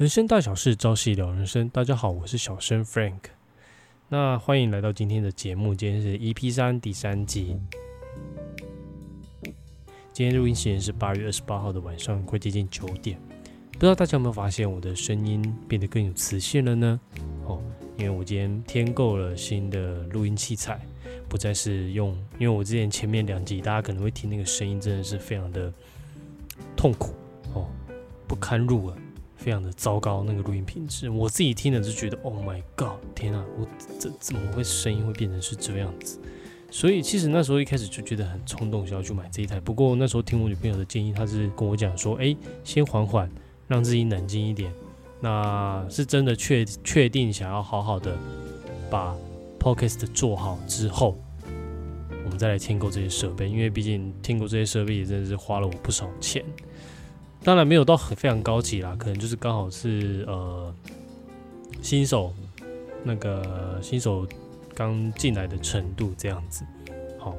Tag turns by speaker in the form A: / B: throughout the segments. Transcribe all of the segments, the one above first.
A: 人生大小事，朝夕聊人生。大家好，我是小生 Frank。那欢迎来到今天的节目，今天是 EP 三第三集。今天录音时间是八月二十八号的晚上，快接近九点。不知道大家有没有发现我的声音变得更有磁性了呢？哦，因为我今天添购了新的录音器材，不再是用，因为我之前前面两集大家可能会听那个声音真的是非常的痛苦哦，不堪入耳。非常的糟糕，那个录音品质，我自己听了就觉得，Oh my God，天啊，我这怎么会声音会变成是这样子？所以其实那时候一开始就觉得很冲动，想要去买这一台。不过那时候听我女朋友的建议，她是跟我讲说，哎，先缓缓，让自己冷静一点。那是真的确确定想要好好的把 Podcast 做好之后，我们再来添购这些设备，因为毕竟添购这些设备也真的是花了我不少钱。当然没有到很非常高级啦，可能就是刚好是呃新手那个新手刚进来的程度这样子。好，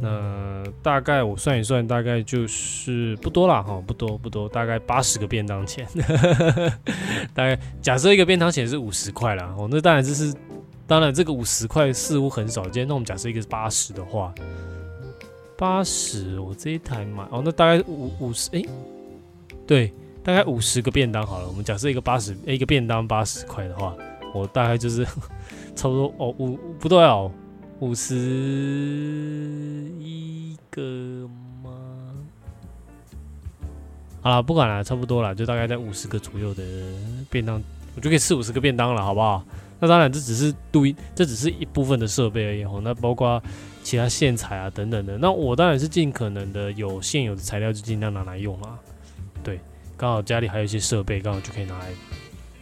A: 那大概我算一算，大概就是不多啦，哈，不多不多，大概八十个便当钱。大概假设一个便当钱是五十块啦，哦，那当然就是当然这个五十块似乎很少见。那我们假设一个是八十的话，八十我这一台买哦，那大概五五十哎。对，大概五十个便当好了。我们假设一个八十，一个便当八十块的话，我大概就是 差不多哦，五不对哦，五十一个吗？好了，不管了，差不多了，就大概在五十个左右的便当，我就可以吃五十个便当了，好不好？那当然，这只是录音，这只是一部分的设备而已哦。那包括其他线材啊等等的，那我当然是尽可能的有现有的材料就尽量拿来用啦。对，刚好家里还有一些设备，刚好就可以拿来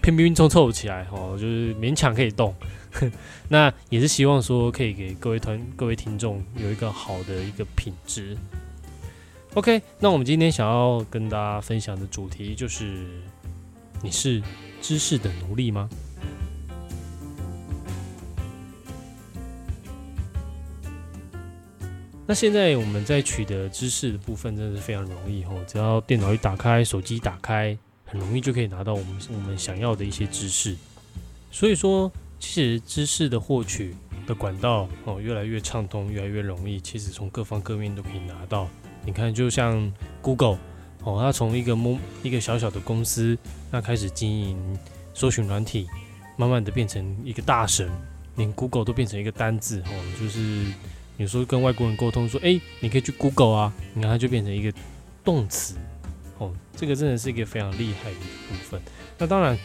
A: 拼拼凑凑起来，哦，就是勉强可以动。那也是希望说可以给各位团、各位听众有一个好的一个品质。OK，那我们今天想要跟大家分享的主题就是：你是知识的奴隶吗？那现在我们在取得知识的部分真的是非常容易哦，只要电脑一打开，手机打开，很容易就可以拿到我们我们想要的一些知识。所以说，其实知识的获取的管道哦越来越畅通，越来越容易。其实从各方各面都可以拿到。你看，就像 Google 哦，它从一个某一个小小的公司，那开始经营搜寻软体，慢慢的变成一个大神，连 Google 都变成一个单字哦，就是。有时候跟外国人沟通说：“哎，你可以去 Google 啊，你看它就变成一个动词哦。这个真的是一个非常厉害的部分。那当然，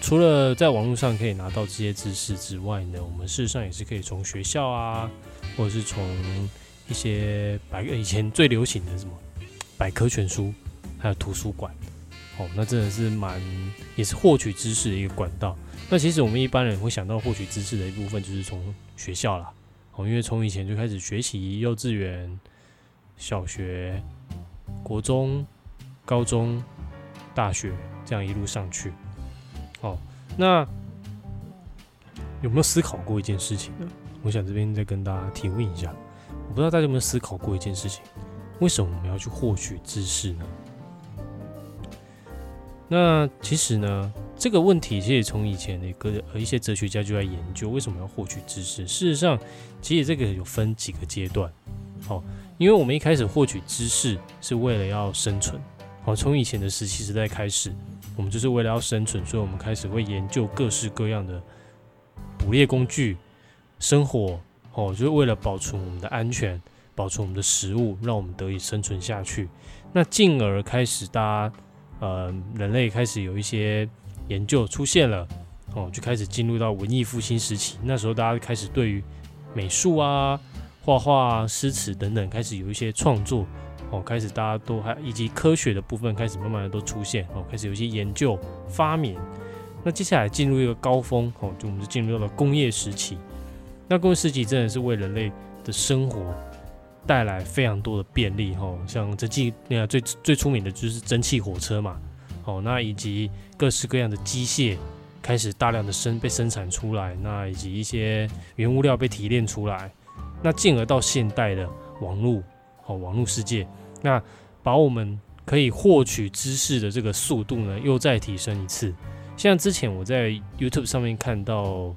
A: 除了在网络上可以拿到这些知识之外呢，我们事实上也是可以从学校啊，或者是从一些百以前最流行的什么百科全书，还有图书馆哦，那真的是蛮也是获取知识的一个管道。那其实我们一般人会想到获取知识的一部分就是从学校啦。因为从以前就开始学习幼稚园、小学、国中、高中、大学这样一路上去，哦，那有没有思考过一件事情呢？我想这边再跟大家提问一下，我不知道大家有没有思考过一件事情：为什么我们要去获取知识呢？那其实呢？这个问题其实从以前的一个一些哲学家就在研究为什么要获取知识。事实上，其实这个有分几个阶段。好，因为我们一开始获取知识是为了要生存。好，从以前的石器时代开始，我们就是为了要生存，所以我们开始会研究各式各样的捕猎工具、生活。哦，就是为了保存我们的安全，保存我们的食物，让我们得以生存下去。那进而开始，大家呃，人类开始有一些。研究出现了，哦，就开始进入到文艺复兴时期。那时候大家开始对于美术啊、画画、啊诗词等等开始有一些创作，哦，开始大家都还以及科学的部分开始慢慢的都出现，哦，开始有一些研究发明。那接下来进入一个高峰，哦，就我们就进入到了工业时期。那工业时期真的是为人类的生活带来非常多的便利，哦，像这季那个最最出名的就是蒸汽火车嘛。哦，那以及各式各样的机械开始大量的生被生产出来，那以及一些原物料被提炼出来，那进而到现代的网络，哦，网络世界，那把我们可以获取知识的这个速度呢，又再提升一次。像之前我在 YouTube 上面看到，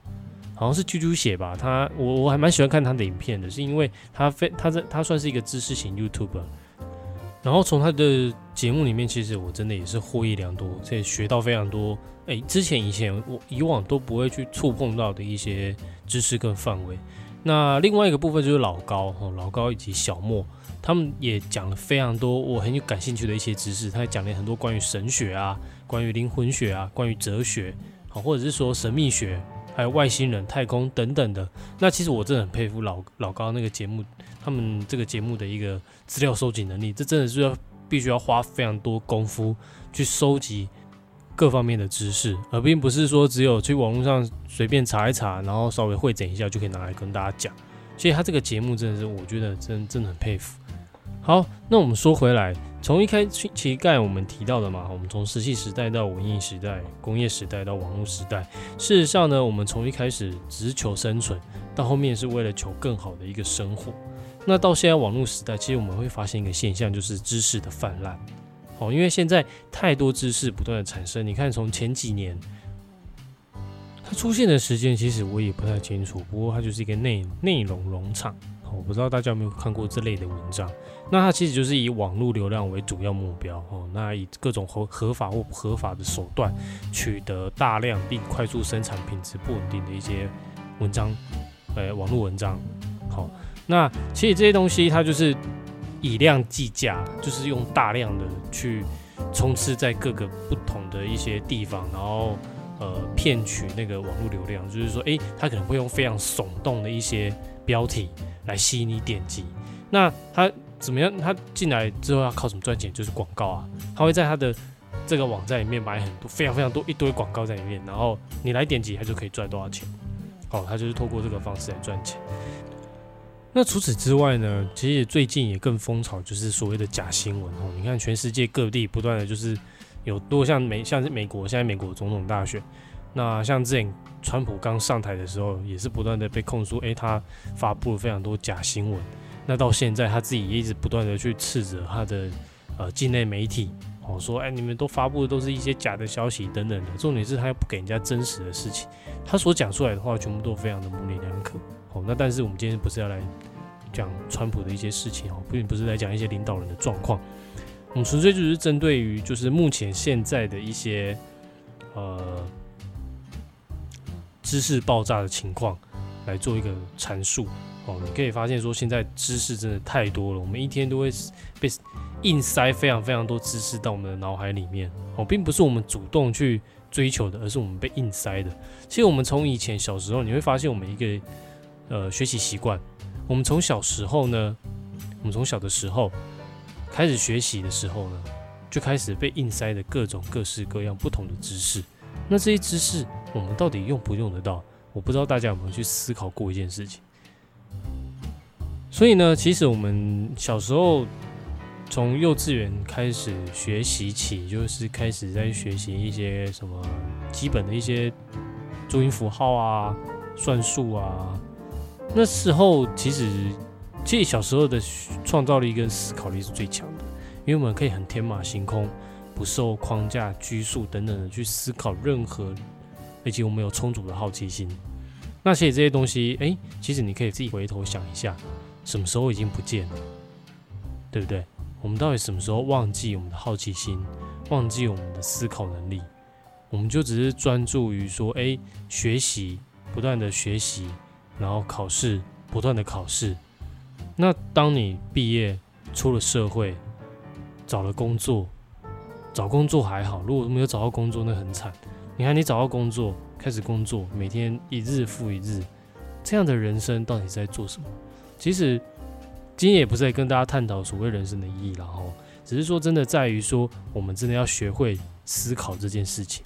A: 好像是啾啾写吧，他我我还蛮喜欢看他的影片的，是因为他非他在他算是一个知识型 YouTuber，然后从他的节目里面，其实我真的也是获益良多，以学到非常多。哎，之前以前我以往都不会去触碰到的一些知识跟范围。那另外一个部分就是老高哦，老高以及小莫，他们也讲了非常多我很有感兴趣的一些知识。他也讲了很多关于神学啊，关于灵魂学啊，关于哲学，好或者是说神秘学，还有外星人、太空等等的。那其实我真的很佩服老老高那个节目，他们这个节目的一个资料收集能力，这真的是要必须要花非常多功夫去收集。各方面的知识，而并不是说只有去网络上随便查一查，然后稍微会诊一下就可以拿来跟大家讲。所以他这个节目真的是，我觉得真真的很佩服。好，那我们说回来，从一开始其实我们提到的嘛，我们从石器时代到文艺时代、工业时代到网络时代，事实上呢，我们从一开始只求生存，到后面是为了求更好的一个生活。那到现在网络时代，其实我们会发现一个现象，就是知识的泛滥。哦，因为现在太多知识不断的产生，你看从前几年它出现的时间，其实我也不太清楚。不过它就是一个内内容农场，我不知道大家有没有看过这类的文章。那它其实就是以网络流量为主要目标，哦，那以各种合合法或不合法的手段取得大量并快速生产品质不稳定的一些文章，呃，网络文章。好，那其实这些东西它就是。以量计价，就是用大量的去充斥在各个不同的一些地方，然后呃骗取那个网络流量。就是说，诶，他可能会用非常耸动的一些标题来吸引你点击。那他怎么样？他进来之后要靠什么赚钱？就是广告啊。他会在他的这个网站里面买很多、非常非常多一堆广告在里面，然后你来点击，他就可以赚多少钱。哦，他就是透过这个方式来赚钱。那除此之外呢？其实最近也更风潮，就是所谓的假新闻哦。你看，全世界各地不断的就是有多像美，像是美国现在美国总统大选，那像之前川普刚上台的时候，也是不断的被控诉，诶，他发布了非常多假新闻。那到现在他自己也一直不断的去斥责他的呃境内媒体哦，说哎你们都发布的都是一些假的消息等等的。重点是他又不给人家真实的事情，他所讲出来的话全部都非常的模棱两可。哦，那但是我们今天不是要来讲川普的一些事情哦，并不是来讲一些领导人的状况，我们纯粹就是针对于就是目前现在的一些呃知识爆炸的情况来做一个阐述。哦，你可以发现说现在知识真的太多了，我们一天都会被硬塞非常非常多知识到我们的脑海里面。哦，并不是我们主动去追求的，而是我们被硬塞的。其实我们从以前小时候，你会发现我们一个。呃，学习习惯，我们从小时候呢，我们从小的时候开始学习的时候呢，就开始被硬塞的各种各式各样不同的知识。那这些知识我们到底用不用得到？我不知道大家有没有去思考过一件事情。所以呢，其实我们小时候从幼稚园开始学习起，就是开始在学习一些什么基本的一些注音符号啊、算术啊。那时候其实，其实小时候的创造力跟思考力是最强的，因为我们可以很天马行空，不受框架拘束等等的去思考任何，而且我们有充足的好奇心。那其实这些东西，哎，其实你可以自己回头想一下，什么时候已经不见了，对不对？我们到底什么时候忘记我们的好奇心，忘记我们的思考能力？我们就只是专注于说，哎，学习，不断的学习。然后考试，不断的考试。那当你毕业出了社会，找了工作，找工作还好，如果没有找到工作，那很惨。你看，你找到工作，开始工作，每天一日复一日，这样的人生到底在做什么？其实今天也不是在跟大家探讨所谓人生的意义，然后只是说真的在于说，我们真的要学会思考这件事情。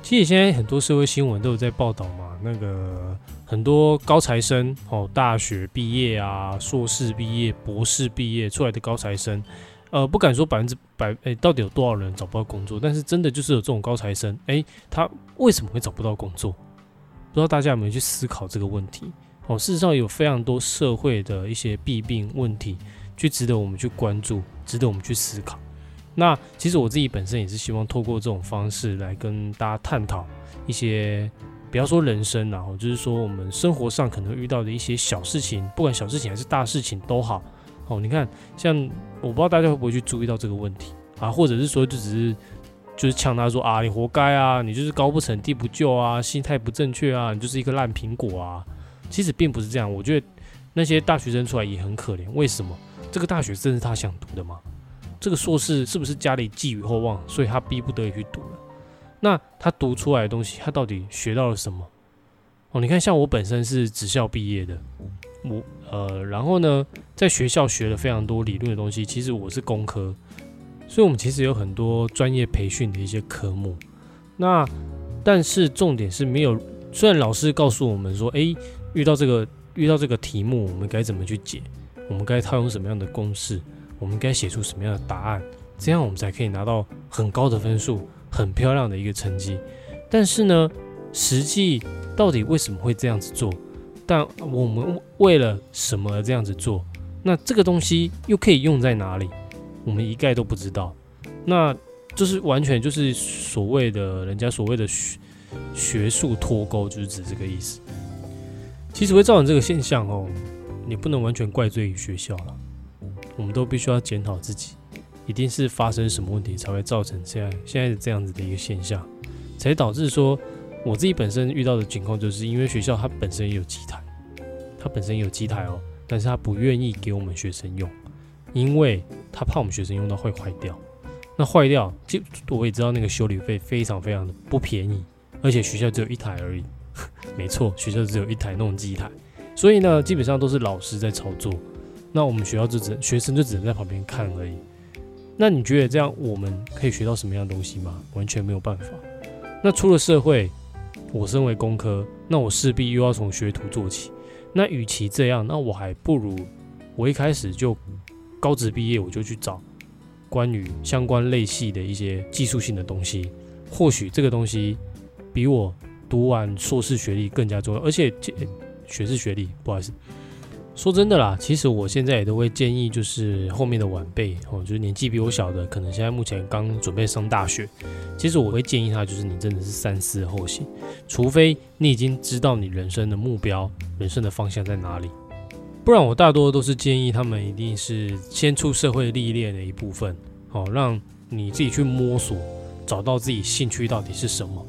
A: 其实现在很多社会新闻都有在报道嘛，那个很多高材生哦，大学毕业啊，硕士毕业、博士毕业出来的高材生，呃，不敢说百分之百，哎，到底有多少人找不到工作？但是真的就是有这种高材生，哎，他为什么会找不到工作？不知道大家有没有去思考这个问题？哦，事实上有非常多社会的一些弊病问题，去值得我们去关注，值得我们去思考。那其实我自己本身也是希望透过这种方式来跟大家探讨一些，不要说人生然后就是说我们生活上可能遇到的一些小事情，不管小事情还是大事情都好。哦，你看，像我不知道大家会不会去注意到这个问题啊，或者是说就只是就是呛他说啊，你活该啊，你就是高不成低不就啊，心态不正确啊，你就是一个烂苹果啊。其实并不是这样，我觉得那些大学生出来也很可怜。为什么？这个大学真是他想读的吗？这个硕士是不是家里寄予厚望，所以他逼不得已去读了？那他读出来的东西，他到底学到了什么？哦，你看，像我本身是职校毕业的，我呃，然后呢，在学校学了非常多理论的东西。其实我是工科，所以我们其实有很多专业培训的一些科目。那但是重点是没有，虽然老师告诉我们说，诶，遇到这个遇到这个题目，我们该怎么去解？我们该套用什么样的公式？我们该写出什么样的答案？这样我们才可以拿到很高的分数，很漂亮的一个成绩。但是呢，实际到底为什么会这样子做？但我们为了什么而这样子做？那这个东西又可以用在哪里？我们一概都不知道。那就是完全就是所谓的人家所谓的学学术脱钩，就是指这个意思。其实会造成这个现象哦，你不能完全怪罪于学校了。我们都必须要检讨自己，一定是发生什么问题才会造成现在现在这样子的一个现象，才导致说我自己本身遇到的情况，就是因为学校它本身也有机台，它本身有机台哦，但是它不愿意给我们学生用，因为他怕我们学生用到会坏掉。那坏掉，就我也知道那个修理费非常非常的不便宜，而且学校只有一台而已。没错，学校只有一台那种机台，所以呢，基本上都是老师在操作。那我们学校就只学生就只能在旁边看而已。那你觉得这样我们可以学到什么样的东西吗？完全没有办法。那出了社会，我身为工科，那我势必又要从学徒做起。那与其这样，那我还不如我一开始就高职毕业，我就去找关于相关类系的一些技术性的东西。或许这个东西比我读完硕士学历更加重要，而且学士学历，不好意思。说真的啦，其实我现在也都会建议，就是后面的晚辈哦，就是年纪比我小的，可能现在目前刚准备上大学，其实我会建议他，就是你真的是三思后行，除非你已经知道你人生的目标、人生的方向在哪里，不然我大多都是建议他们一定是先出社会历练的一部分，好，让你自己去摸索，找到自己兴趣到底是什么。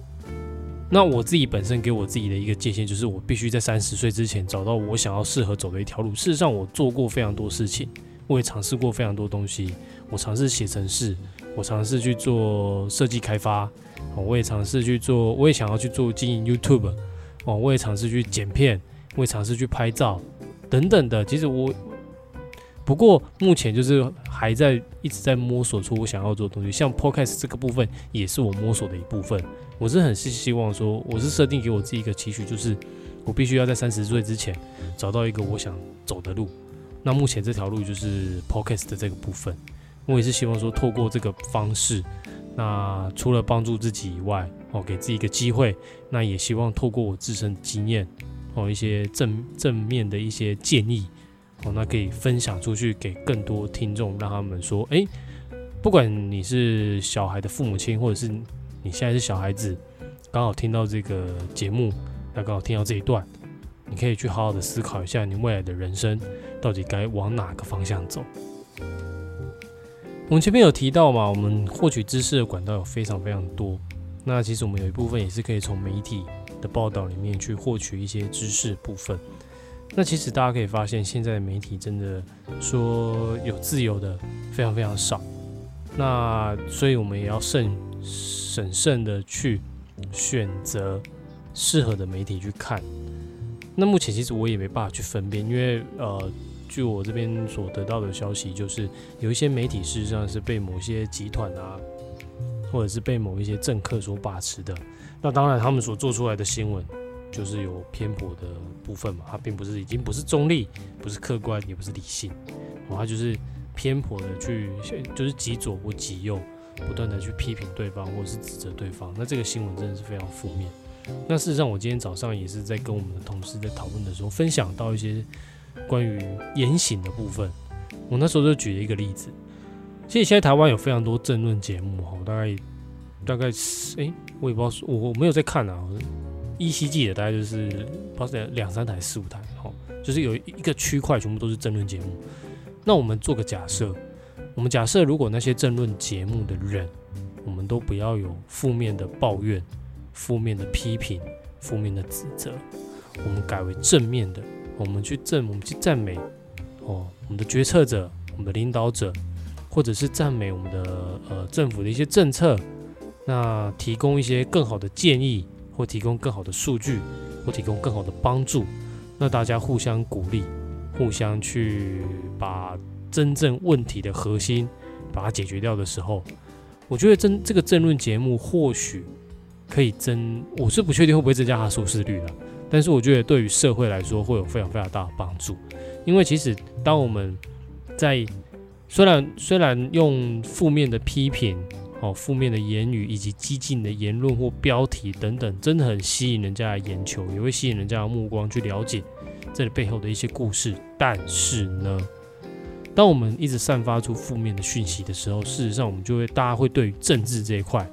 A: 那我自己本身给我自己的一个界限，就是我必须在三十岁之前找到我想要适合走的一条路。事实上，我做过非常多事情，我也尝试过非常多东西。我尝试写程式，我尝试去做设计开发，我也尝试去做，我也想要去做经营 YouTube，哦，我也尝试去剪片，我也尝试去拍照，等等的。其实我。不过目前就是还在一直在摸索出我想要做的东西，像 podcast 这个部分也是我摸索的一部分。我是很是希望说，我是设定给我自己一个期许，就是我必须要在三十岁之前找到一个我想走的路。那目前这条路就是 podcast 的这个部分，我也是希望说，透过这个方式，那除了帮助自己以外，哦，给自己一个机会，那也希望透过我自身的经验，哦，一些正正面的一些建议。那可以分享出去给更多听众，让他们说，哎，不管你是小孩的父母亲，或者是你现在是小孩子，刚好听到这个节目，那刚好听到这一段，你可以去好好的思考一下，你未来的人生到底该往哪个方向走。我们前面有提到嘛，我们获取知识的管道有非常非常多，那其实我们有一部分也是可以从媒体的报道里面去获取一些知识部分。那其实大家可以发现，现在的媒体真的说有自由的非常非常少。那所以我们也要慎审慎的去选择适合的媒体去看。那目前其实我也没办法去分辨，因为呃，据我这边所得到的消息，就是有一些媒体事实上是被某些集团啊，或者是被某一些政客所把持的。那当然，他们所做出来的新闻。就是有偏颇的部分嘛，它并不是已经不是中立，不是客观，也不是理性，哦，它就是偏颇的去，就是极左或极右，不断的去批评对方或者是指责对方。那这个新闻真的是非常负面。那事实上，我今天早上也是在跟我们的同事在讨论的时候，分享到一些关于言行的部分。我那时候就举了一个例子，其实现在台湾有非常多政论节目哈，大概大概是哎，我也不知道，我我没有在看啊，依稀记得大概就是不知道两三台、四五台，哦，就是有一个区块全部都是争论节目。那我们做个假设，我们假设如果那些争论节目的人，我们都不要有负面的抱怨、负面的批评、负面的指责，我们改为正面的，我们去正，我们去赞美哦，我们的决策者、我们的领导者。或者是赞美我们的呃政府的一些政策，那提供一些更好的建议，或提供更好的数据，或提供更好的帮助，那大家互相鼓励，互相去把真正问题的核心把它解决掉的时候，我觉得真这个政论节目或许可以增，我是不确定会不会增加它收视率的，但是我觉得对于社会来说会有非常非常大的帮助，因为其实当我们在虽然虽然用负面的批评、哦负面的言语以及激进的言论或标题等等，真的很吸引人家的眼球，也会吸引人家的目光去了解这里背后的一些故事。但是呢，当我们一直散发出负面的讯息的时候，事实上我们就会大家会对于政治这一块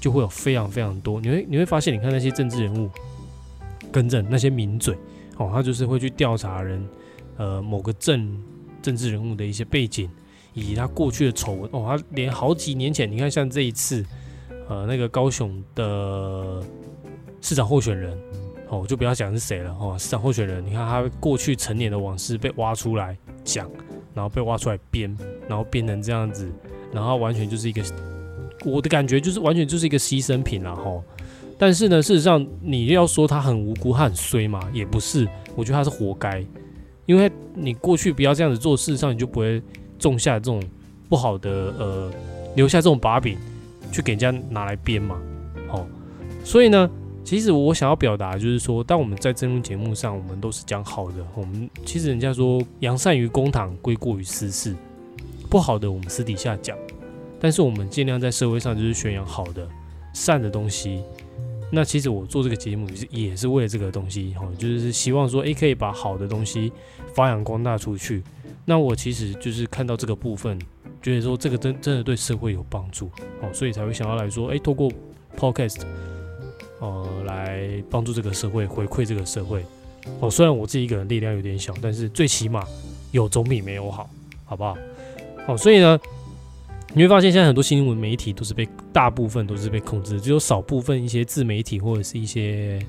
A: 就会有非常非常多。你会你会发现，你看那些政治人物跟着那些名嘴，哦，他就是会去调查人，呃，某个政政治人物的一些背景。以他过去的丑闻哦，他连好几年前，你看像这一次，呃，那个高雄的市长候选人哦，就不要讲是谁了哦，市长候选人，你看他过去成年的往事被挖出来讲，然后被挖出来编，然后编成这样子，然后完全就是一个，我的感觉就是完全就是一个牺牲品了哈。但是呢，事实上你要说他很无辜，他很衰嘛，也不是，我觉得他是活该，因为你过去不要这样子做，事实上你就不会。种下这种不好的呃，留下这种把柄，去给人家拿来编嘛，哦，所以呢，其实我想要表达就是说，当我们在争论节目上，我们都是讲好的，我们其实人家说扬善于公堂，归过于私事，不好的我们私底下讲，但是我们尽量在社会上就是宣扬好的、善的东西。那其实我做这个节目也是为了这个东西，哈，就是希望说，诶，可以把好的东西发扬光大出去。那我其实就是看到这个部分，觉得说这个真真的对社会有帮助哦，所以才会想要来说，哎，透过 podcast，呃，来帮助这个社会，回馈这个社会哦。虽然我自己一个人力量有点小，但是最起码有总比没有好，好不好？好，所以呢，你会发现现在很多新闻媒体都是被大部分都是被控制，只有少部分一些自媒体或者是一些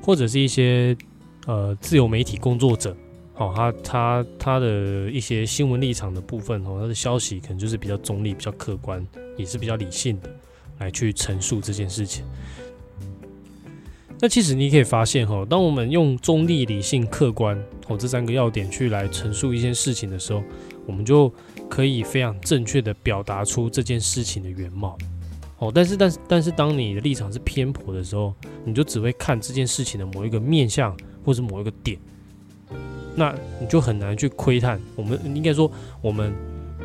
A: 或者是一些呃自由媒体工作者。哦，他他他的一些新闻立场的部分，哦，他的消息可能就是比较中立、比较客观，也是比较理性的来去陈述这件事情。那其实你可以发现，哈，当我们用中立、理性、客观，哦这三个要点去来陈述一件事情的时候，我们就可以非常正确的表达出这件事情的原貌。哦，但是但是但是，当你的立场是偏颇的时候，你就只会看这件事情的某一个面向，或者某一个点。那你就很难去窥探，我们应该说，我们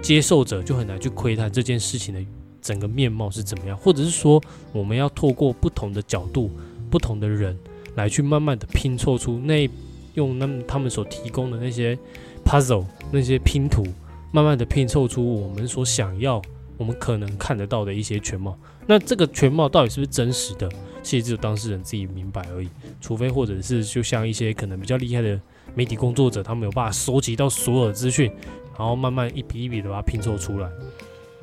A: 接受者就很难去窥探这件事情的整个面貌是怎么样，或者是说，我们要透过不同的角度、不同的人来去慢慢的拼凑出那用那他们所提供的那些 puzzle 那些拼图，慢慢的拼凑出我们所想要、我们可能看得到的一些全貌。那这个全貌到底是不是真实的，其实只有当事人自己明白而已。除非或者是就像一些可能比较厉害的。媒体工作者他们有办法收集到所有的资讯，然后慢慢一笔一笔的把它拼凑出来。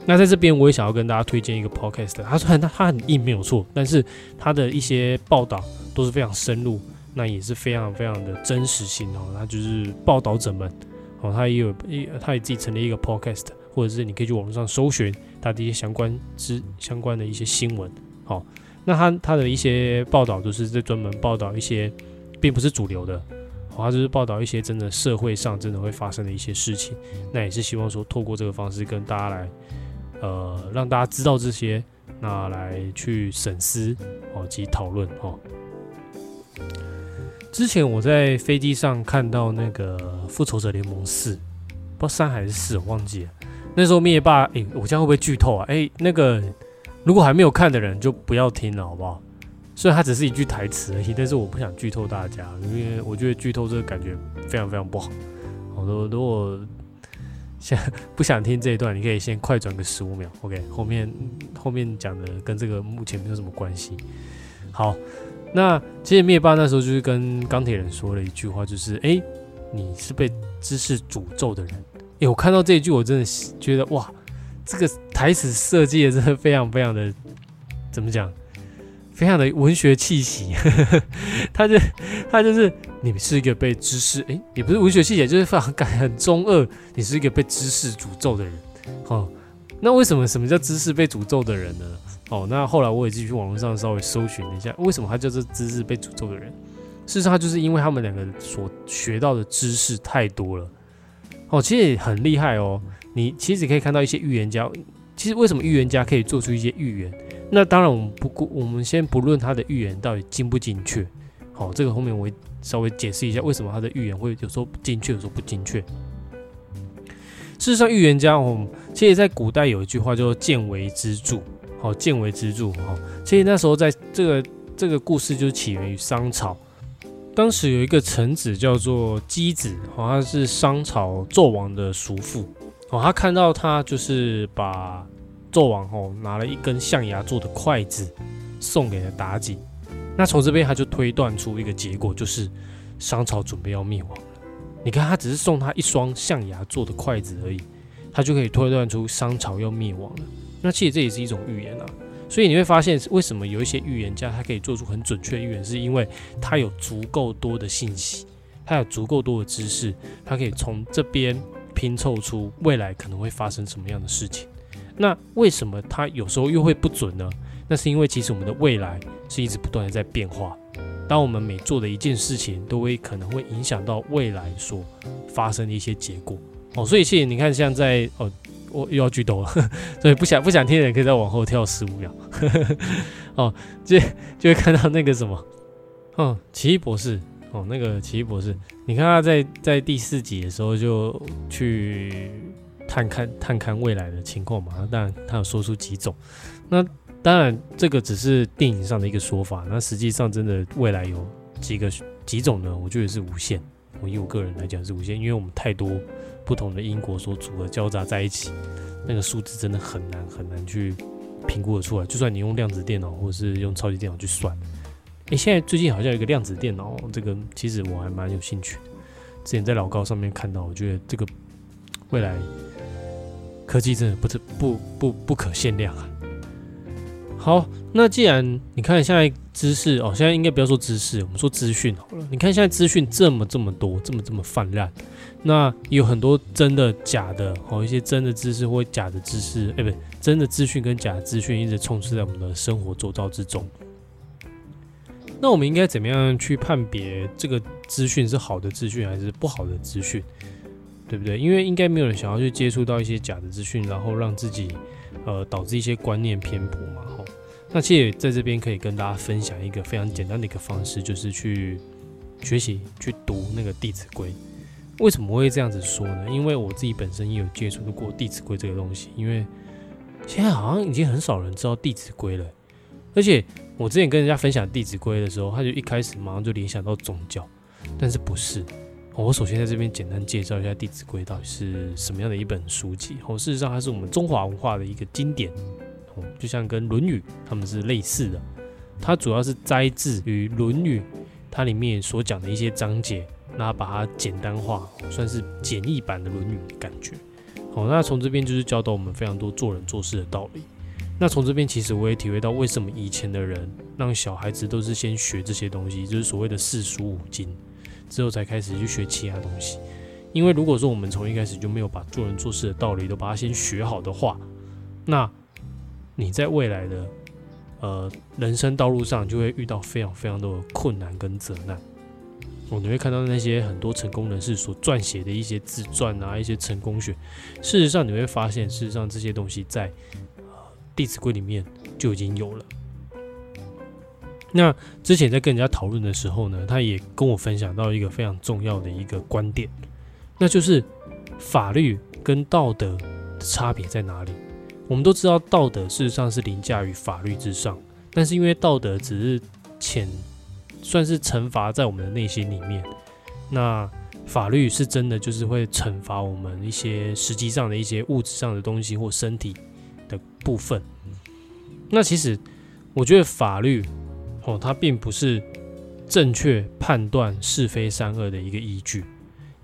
A: 那在这边我也想要跟大家推荐一个 podcast，他虽然他很硬没有错，但是他的一些报道都是非常深入，那也是非常非常的真实性哦。他就是报道者们哦，他也有一他也自己成立一个 podcast，或者是你可以去网络上搜寻他的一些相关之相关的一些新闻。好，那他他的一些报道都是在专门报道一些并不是主流的。他就是报道一些真的社会上真的会发生的一些事情，那也是希望说透过这个方式跟大家来，呃，让大家知道这些，那来去审思哦及讨论哦。之前我在飞机上看到那个《复仇者联盟四》，不知道三还是四，我忘记了。那时候灭霸，诶，我这样会不会剧透啊？诶，那个如果还没有看的人就不要听了，好不好？虽然它只是一句台词而已，但是我不想剧透大家，因为我觉得剧透这个感觉非常非常不好。好多如果想不想听这一段，你可以先快转个十五秒，OK，后面后面讲的跟这个目前没有什么关系。好，那其实灭霸那时候就是跟钢铁人说了一句话，就是哎，你是被知识诅咒的人。哎，我看到这一句，我真的觉得哇，这个台词设计的真的非常非常的怎么讲？非常的文学气息，他就他就是你是一个被知识哎，也不是文学气息，就是非常感很中二。你是一个被知识诅咒的人，哦，那为什么什么叫知识被诅咒的人呢？哦，那后来我也继续网络上稍微搜寻了一下，为什么他叫做知识被诅咒的人？事实上，就是因为他们两个所学到的知识太多了。哦，其实也很厉害哦。你其实可以看到一些预言家，其实为什么预言家可以做出一些预言？那当然，我们不顾，我们先不论他的预言到底精不精确。好，这个后面我会稍微解释一下，为什么他的预言会有时候精确，有时候不精确。事实上，预言家哦，其实在古代有一句话叫做“见为之助”。好，“见为之助”哈，其实那时候在这个这个故事就起源于商朝。当时有一个臣子叫做箕子，好像是商朝纣王的叔父。哦，他看到他就是把。纣王吼拿了一根象牙做的筷子送给了妲己，那从这边他就推断出一个结果，就是商朝准备要灭亡了。你看，他只是送他一双象牙做的筷子而已，他就可以推断出商朝要灭亡了。那其实这也是一种预言啊。所以你会发现，为什么有一些预言家他可以做出很准确的预言，是因为他有足够多的信息，他有足够多的知识，他可以从这边拼凑出未来可能会发生什么样的事情。那为什么它有时候又会不准呢？那是因为其实我们的未来是一直不断的在变化。当我们每做的一件事情，都会可能会影响到未来所发生的一些结果。哦，所以谢谢你看，像在哦，我又要剧透了，所以不想不想听的人可以再往后跳十五秒。哦，就就会看到那个什么，哦，奇异博士，哦，那个奇异博士，你看他在在第四集的时候就去。探看探看未来的情况嘛，当然他有说出几种，那当然这个只是电影上的一个说法，那实际上真的未来有几个几种呢？我觉得是无限，我以我个人来讲是无限，因为我们太多不同的因果所组合交杂在一起，那个数字真的很难很难去评估的出来，就算你用量子电脑或者是用超级电脑去算，诶，现在最近好像有一个量子电脑，这个其实我还蛮有兴趣。的，之前在老高上面看到，我觉得这个未来。科技真的不是不不不可限量啊！好，那既然你看现在知识哦，现在应该不要说知识，我们说资讯好了。你看现在资讯这么这么多，这么这么泛滥，那有很多真的假的哦，一些真的知识或假的知识，哎，不对，真的资讯跟假的资讯一直充斥在我们的生活周遭之中。那我们应该怎么样去判别这个资讯是好的资讯还是不好的资讯？对不对？因为应该没有人想要去接触到一些假的资讯，然后让自己呃导致一些观念偏颇嘛。吼，那其实在这边可以跟大家分享一个非常简单的一个方式，就是去学习去读那个《弟子规》。为什么会这样子说呢？因为我自己本身也有接触过《弟子规》这个东西。因为现在好像已经很少人知道《弟子规》了，而且我之前跟人家分享《弟子规》的时候，他就一开始马上就联想到宗教，但是不是。我首先在这边简单介绍一下《弟子规》到底是什么样的一本书籍。哦，事实上它是我们中华文化的一个经典，哦，就像跟《论语》他们是类似的。它主要是摘自于《论语》，它里面所讲的一些章节，那把它简单化，算是简易版的《论语》的感觉。好，那从这边就是教导我们非常多做人做事的道理。那从这边其实我也体会到，为什么以前的人让小孩子都是先学这些东西，就是所谓的四书五经。之后才开始去学其他东西，因为如果说我们从一开始就没有把做人做事的道理都把它先学好的话，那你在未来的呃人生道路上就会遇到非常非常多的困难跟责难。哦，你会看到那些很多成功人士所撰写的一些自传啊，一些成功学，事实上你会发现，事实上这些东西在《弟子规》里面就已经有了。那之前在跟人家讨论的时候呢，他也跟我分享到一个非常重要的一个观点，那就是法律跟道德的差别在哪里？我们都知道道德事实上是凌驾于法律之上，但是因为道德只是潜算是惩罚在我们的内心里面，那法律是真的就是会惩罚我们一些实际上的一些物质上的东西或身体的部分。那其实我觉得法律哦，它并不是正确判断是非善恶的一个依据，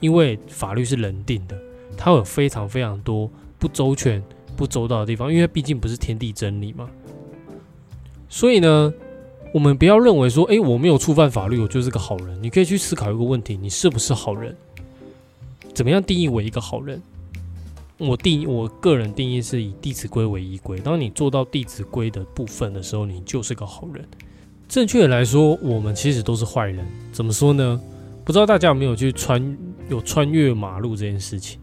A: 因为法律是人定的，它有非常非常多不周全、不周到的地方，因为毕竟不是天地真理嘛。所以呢。我们不要认为说，哎，我没有触犯法律，我就是个好人。你可以去思考一个问题：你是不是好人？怎么样定义为一个好人？我定义我个人定义是以《弟子规》为依归。当你做到《弟子规》的部分的时候，你就是个好人。正确的来说，我们其实都是坏人。怎么说呢？不知道大家有没有去穿有穿越马路这件事情？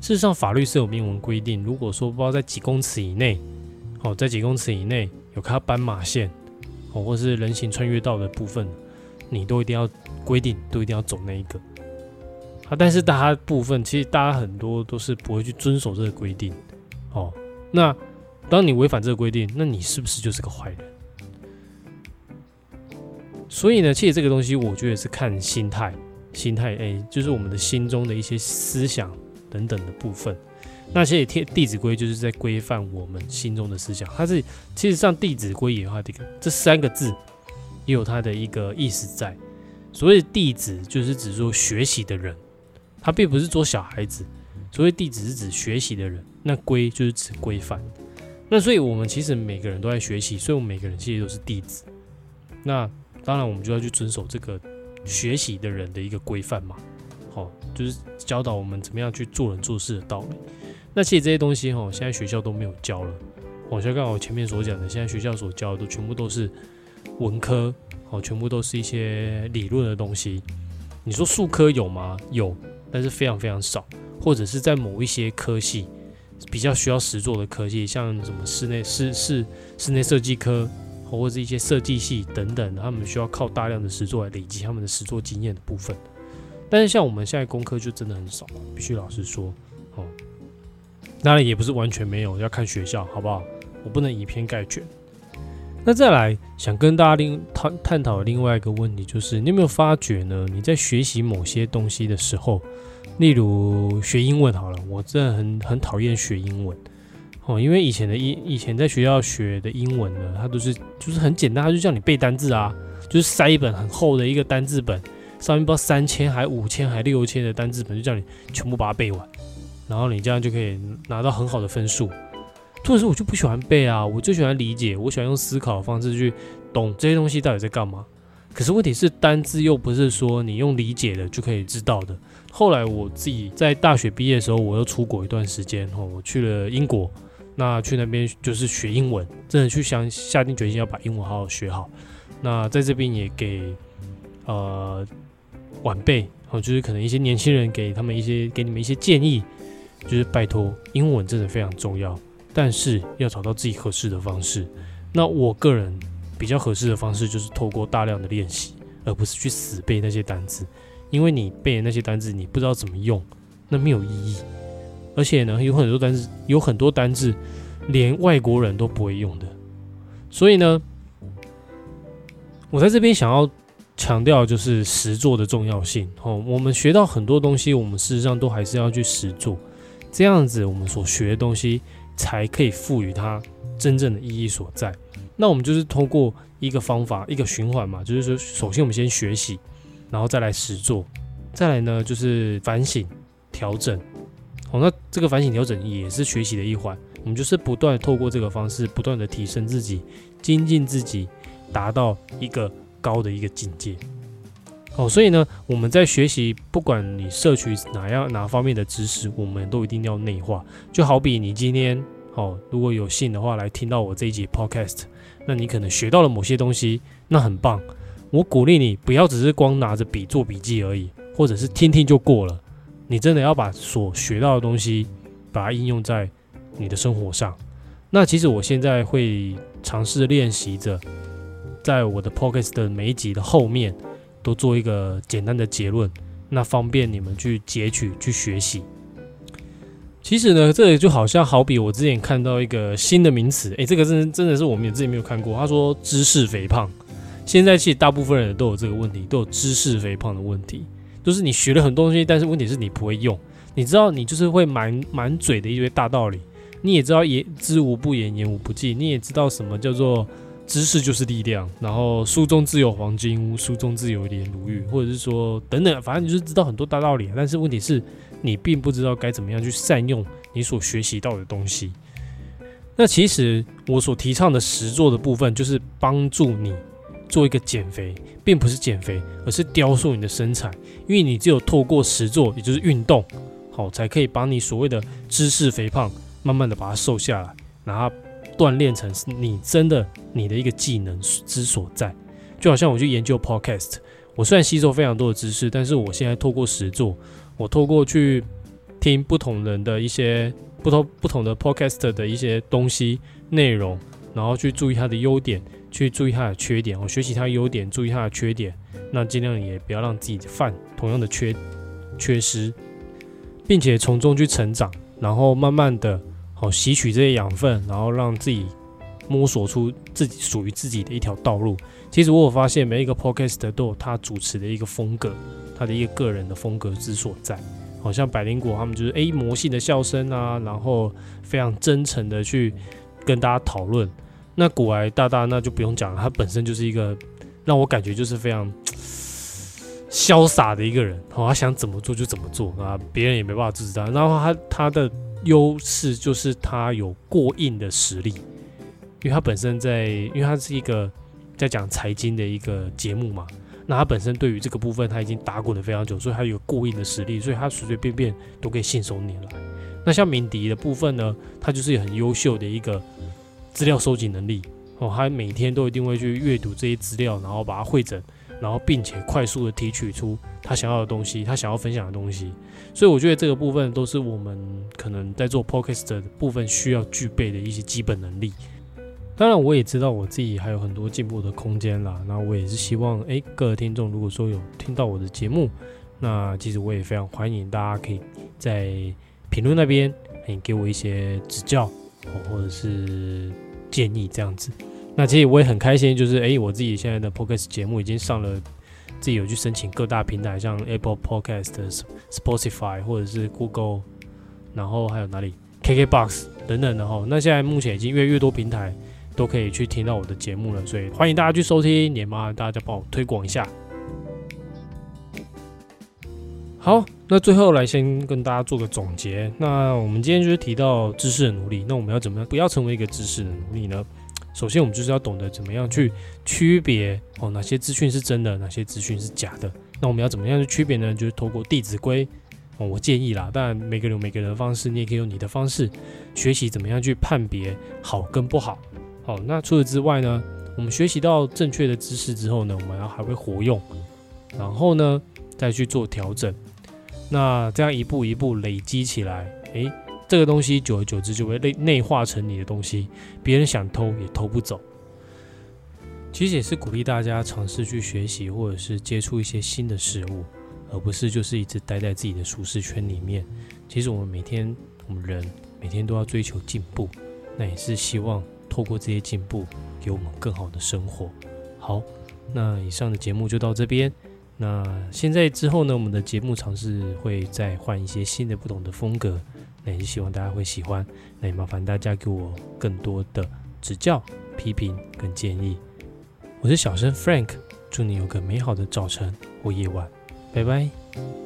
A: 事实上，法律是有明文规定，如果说不知道在几公尺以内，哦，在几公尺以内有看到斑马线哦。或是人行穿越道的部分，你都一定要规定，都一定要走那一个啊。但是大家部分，其实大家很多都是不会去遵守这个规定。哦，那当你违反这个规定，那你是不是就是个坏人？所以呢，其实这个东西，我觉得是看心态，心态哎，就是我们的心中的一些思想等等的部分。那其实《天弟子规》就是在规范我们心中的思想，它是其实上《弟子规》也有这个这三个字，也有它的一个意思在。所谓弟子，就是指说学习的人，他并不是做小孩子。所谓弟子是指学习的人，那规就是指规范。那所以我们其实每个人都在学习，所以我们每个人其实都是弟子。那当然，我们就要去遵守这个学习的人的一个规范嘛。好，就是教导我们怎么样去做人做事的道理。那其实这些东西哈，现在学校都没有教了。我像刚好前面所讲的，现在学校所教的都全部都是文科，好，全部都是一些理论的东西。你说数科有吗？有，但是非常非常少，或者是在某一些科系比较需要实做的科系，像什么室内室室室内设计科，或者是一些设计系等等，他们需要靠大量的实作来累积他们的实作经验的部分。但是像我们现在工科就真的很少，必须老实说，哦。当然也不是完全没有，要看学校，好不好？我不能以偏概全。那再来想跟大家另探探讨另外一个问题，就是你有没有发觉呢？你在学习某些东西的时候，例如学英文好了，我真的很很讨厌学英文哦，因为以前的英以前在学校学的英文呢，它都是就是很简单，它就叫你背单字啊，就是塞一本很厚的一个单字本，上面不知道三千还五千还六千的单字本，就叫你全部把它背完。然后你这样就可以拿到很好的分数。或者是我就不喜欢背啊，我就喜欢理解，我喜欢用思考的方式去懂这些东西到底在干嘛。可是问题是单字又不是说你用理解的就可以知道的。后来我自己在大学毕业的时候，我又出国一段时间，哦，我去了英国，那去那边就是学英文，真的去想下定决心要把英文好好学好。那在这边也给呃晚辈，哦，就是可能一些年轻人给他们一些给你们一些建议。就是拜托，英文真的非常重要，但是要找到自己合适的方式。那我个人比较合适的方式就是透过大量的练习，而不是去死背那些单词。因为你背的那些单词，你不知道怎么用，那没有意义。而且呢，有很多单字，有很多单字连外国人都不会用的。所以呢，我在这边想要强调就是实做的重要性。哦，我们学到很多东西，我们事实上都还是要去实做。这样子，我们所学的东西才可以赋予它真正的意义所在。那我们就是通过一个方法，一个循环嘛，就是说，首先我们先学习，然后再来实做，再来呢就是反省调整。那这个反省调整也是学习的一环。我们就是不断透过这个方式，不断的提升自己，精进自己，达到一个高的一个境界。哦，所以呢，我们在学习，不管你摄取哪样哪方面的知识，我们都一定要内化。就好比你今天，哦，如果有幸的话来听到我这一集 podcast，那你可能学到了某些东西，那很棒。我鼓励你不要只是光拿着笔做笔记而已，或者是听听就过了。你真的要把所学到的东西，把它应用在你的生活上。那其实我现在会尝试练习着，在我的 pocast 的每一集的后面。都做一个简单的结论，那方便你们去截取去学习。其实呢，这就好像好比我之前看到一个新的名词，诶，这个真真的是我们之前没有看过。他说知识肥胖，现在其实大部分人都有这个问题，都有知识肥胖的问题。就是你学了很多东西，但是问题是你不会用。你知道，你就是会满满嘴的一堆大道理，你也知道言知无不言，言无不尽，你也知道什么叫做知识就是力量，然后书中自有黄金屋，书中自有颜如玉，或者是说等等，反正你就是知道很多大道理，但是问题是你并不知道该怎么样去善用你所学习到的东西。那其实我所提倡的实做的部分，就是帮助你做一个减肥，并不是减肥，而是雕塑你的身材，因为你只有透过实做，也就是运动。好，才可以把你所谓的知识肥胖，慢慢的把它瘦下来，然后锻炼成你真的你的一个技能之所在。就好像我去研究 podcast，我虽然吸收非常多的知识，但是我现在透过实做，我透过去听不同人的一些不同不同的 podcast 的一些东西内容，然后去注意它的优点，去注意它的缺点，我学习它的优点，注意它的缺点，那尽量也不要让自己犯同样的缺缺失。并且从中去成长，然后慢慢的好吸取这些养分，然后让自己摸索出自己属于自己的一条道路。其实我有发现，每一个 podcast 都有他主持的一个风格，他的一个个人的风格之所在。好像百灵果他们就是 A 魔性的笑声啊，然后非常真诚的去跟大家讨论。那古癌大大那就不用讲了，他本身就是一个让我感觉就是非常。潇洒的一个人，哦，他想怎么做就怎么做啊，别人也没办法制止他。然后他他的优势就是他有过硬的实力，因为他本身在，因为他是一个在讲财经的一个节目嘛，那他本身对于这个部分他已经打滚了非常久，所以他有过硬的实力，所以他随随便便都可以信手拈来。那像鸣笛的部分呢，他就是很优秀的一个资料收集能力哦，他每天都一定会去阅读这些资料，然后把它汇整。然后，并且快速的提取出他想要的东西，他想要分享的东西，所以我觉得这个部分都是我们可能在做 podcast 的部分需要具备的一些基本能力。当然，我也知道我自己还有很多进步的空间啦。那我也是希望，诶，各位听众如果说有听到我的节目，那其实我也非常欢迎大家可以在评论那边，诶，给我一些指教或者是建议这样子。那其实我也很开心，就是哎，我自己现在的 podcast 节目已经上了，自己有去申请各大平台，像 Apple Podcast、Spotify 或者是 Google，然后还有哪里 KKBox 等等的哈。那现在目前已经越来越多平台都可以去听到我的节目了，所以欢迎大家去收听，也麻烦大家帮我推广一下。好，那最后来先跟大家做个总结。那我们今天就是提到知识的奴隶，那我们要怎么样不要成为一个知识的奴隶呢？首先，我们就是要懂得怎么样去区别哦，哪些资讯是真的，哪些资讯是假的。那我们要怎么样去区别呢？就是透过《弟子规》哦，我建议啦。当然，每个人有每个人的方式，你也可以用你的方式学习怎么样去判别好跟不好。好，那除此之外呢，我们学习到正确的知识之后呢，我们要还会活用，然后呢再去做调整。那这样一步一步累积起来，诶。这个东西久而久之就会内内化成你的东西，别人想偷也偷不走。其实也是鼓励大家尝试去学习，或者是接触一些新的事物，而不是就是一直待在自己的舒适圈里面。其实我们每天，我们人每天都要追求进步，那也是希望透过这些进步，给我们更好的生活。好，那以上的节目就到这边。那现在之后呢，我们的节目尝试会再换一些新的、不同的风格。那也希望大家会喜欢，那也麻烦大家给我更多的指教、批评跟建议。我是小生 Frank，祝你有个美好的早晨或夜晚，拜拜。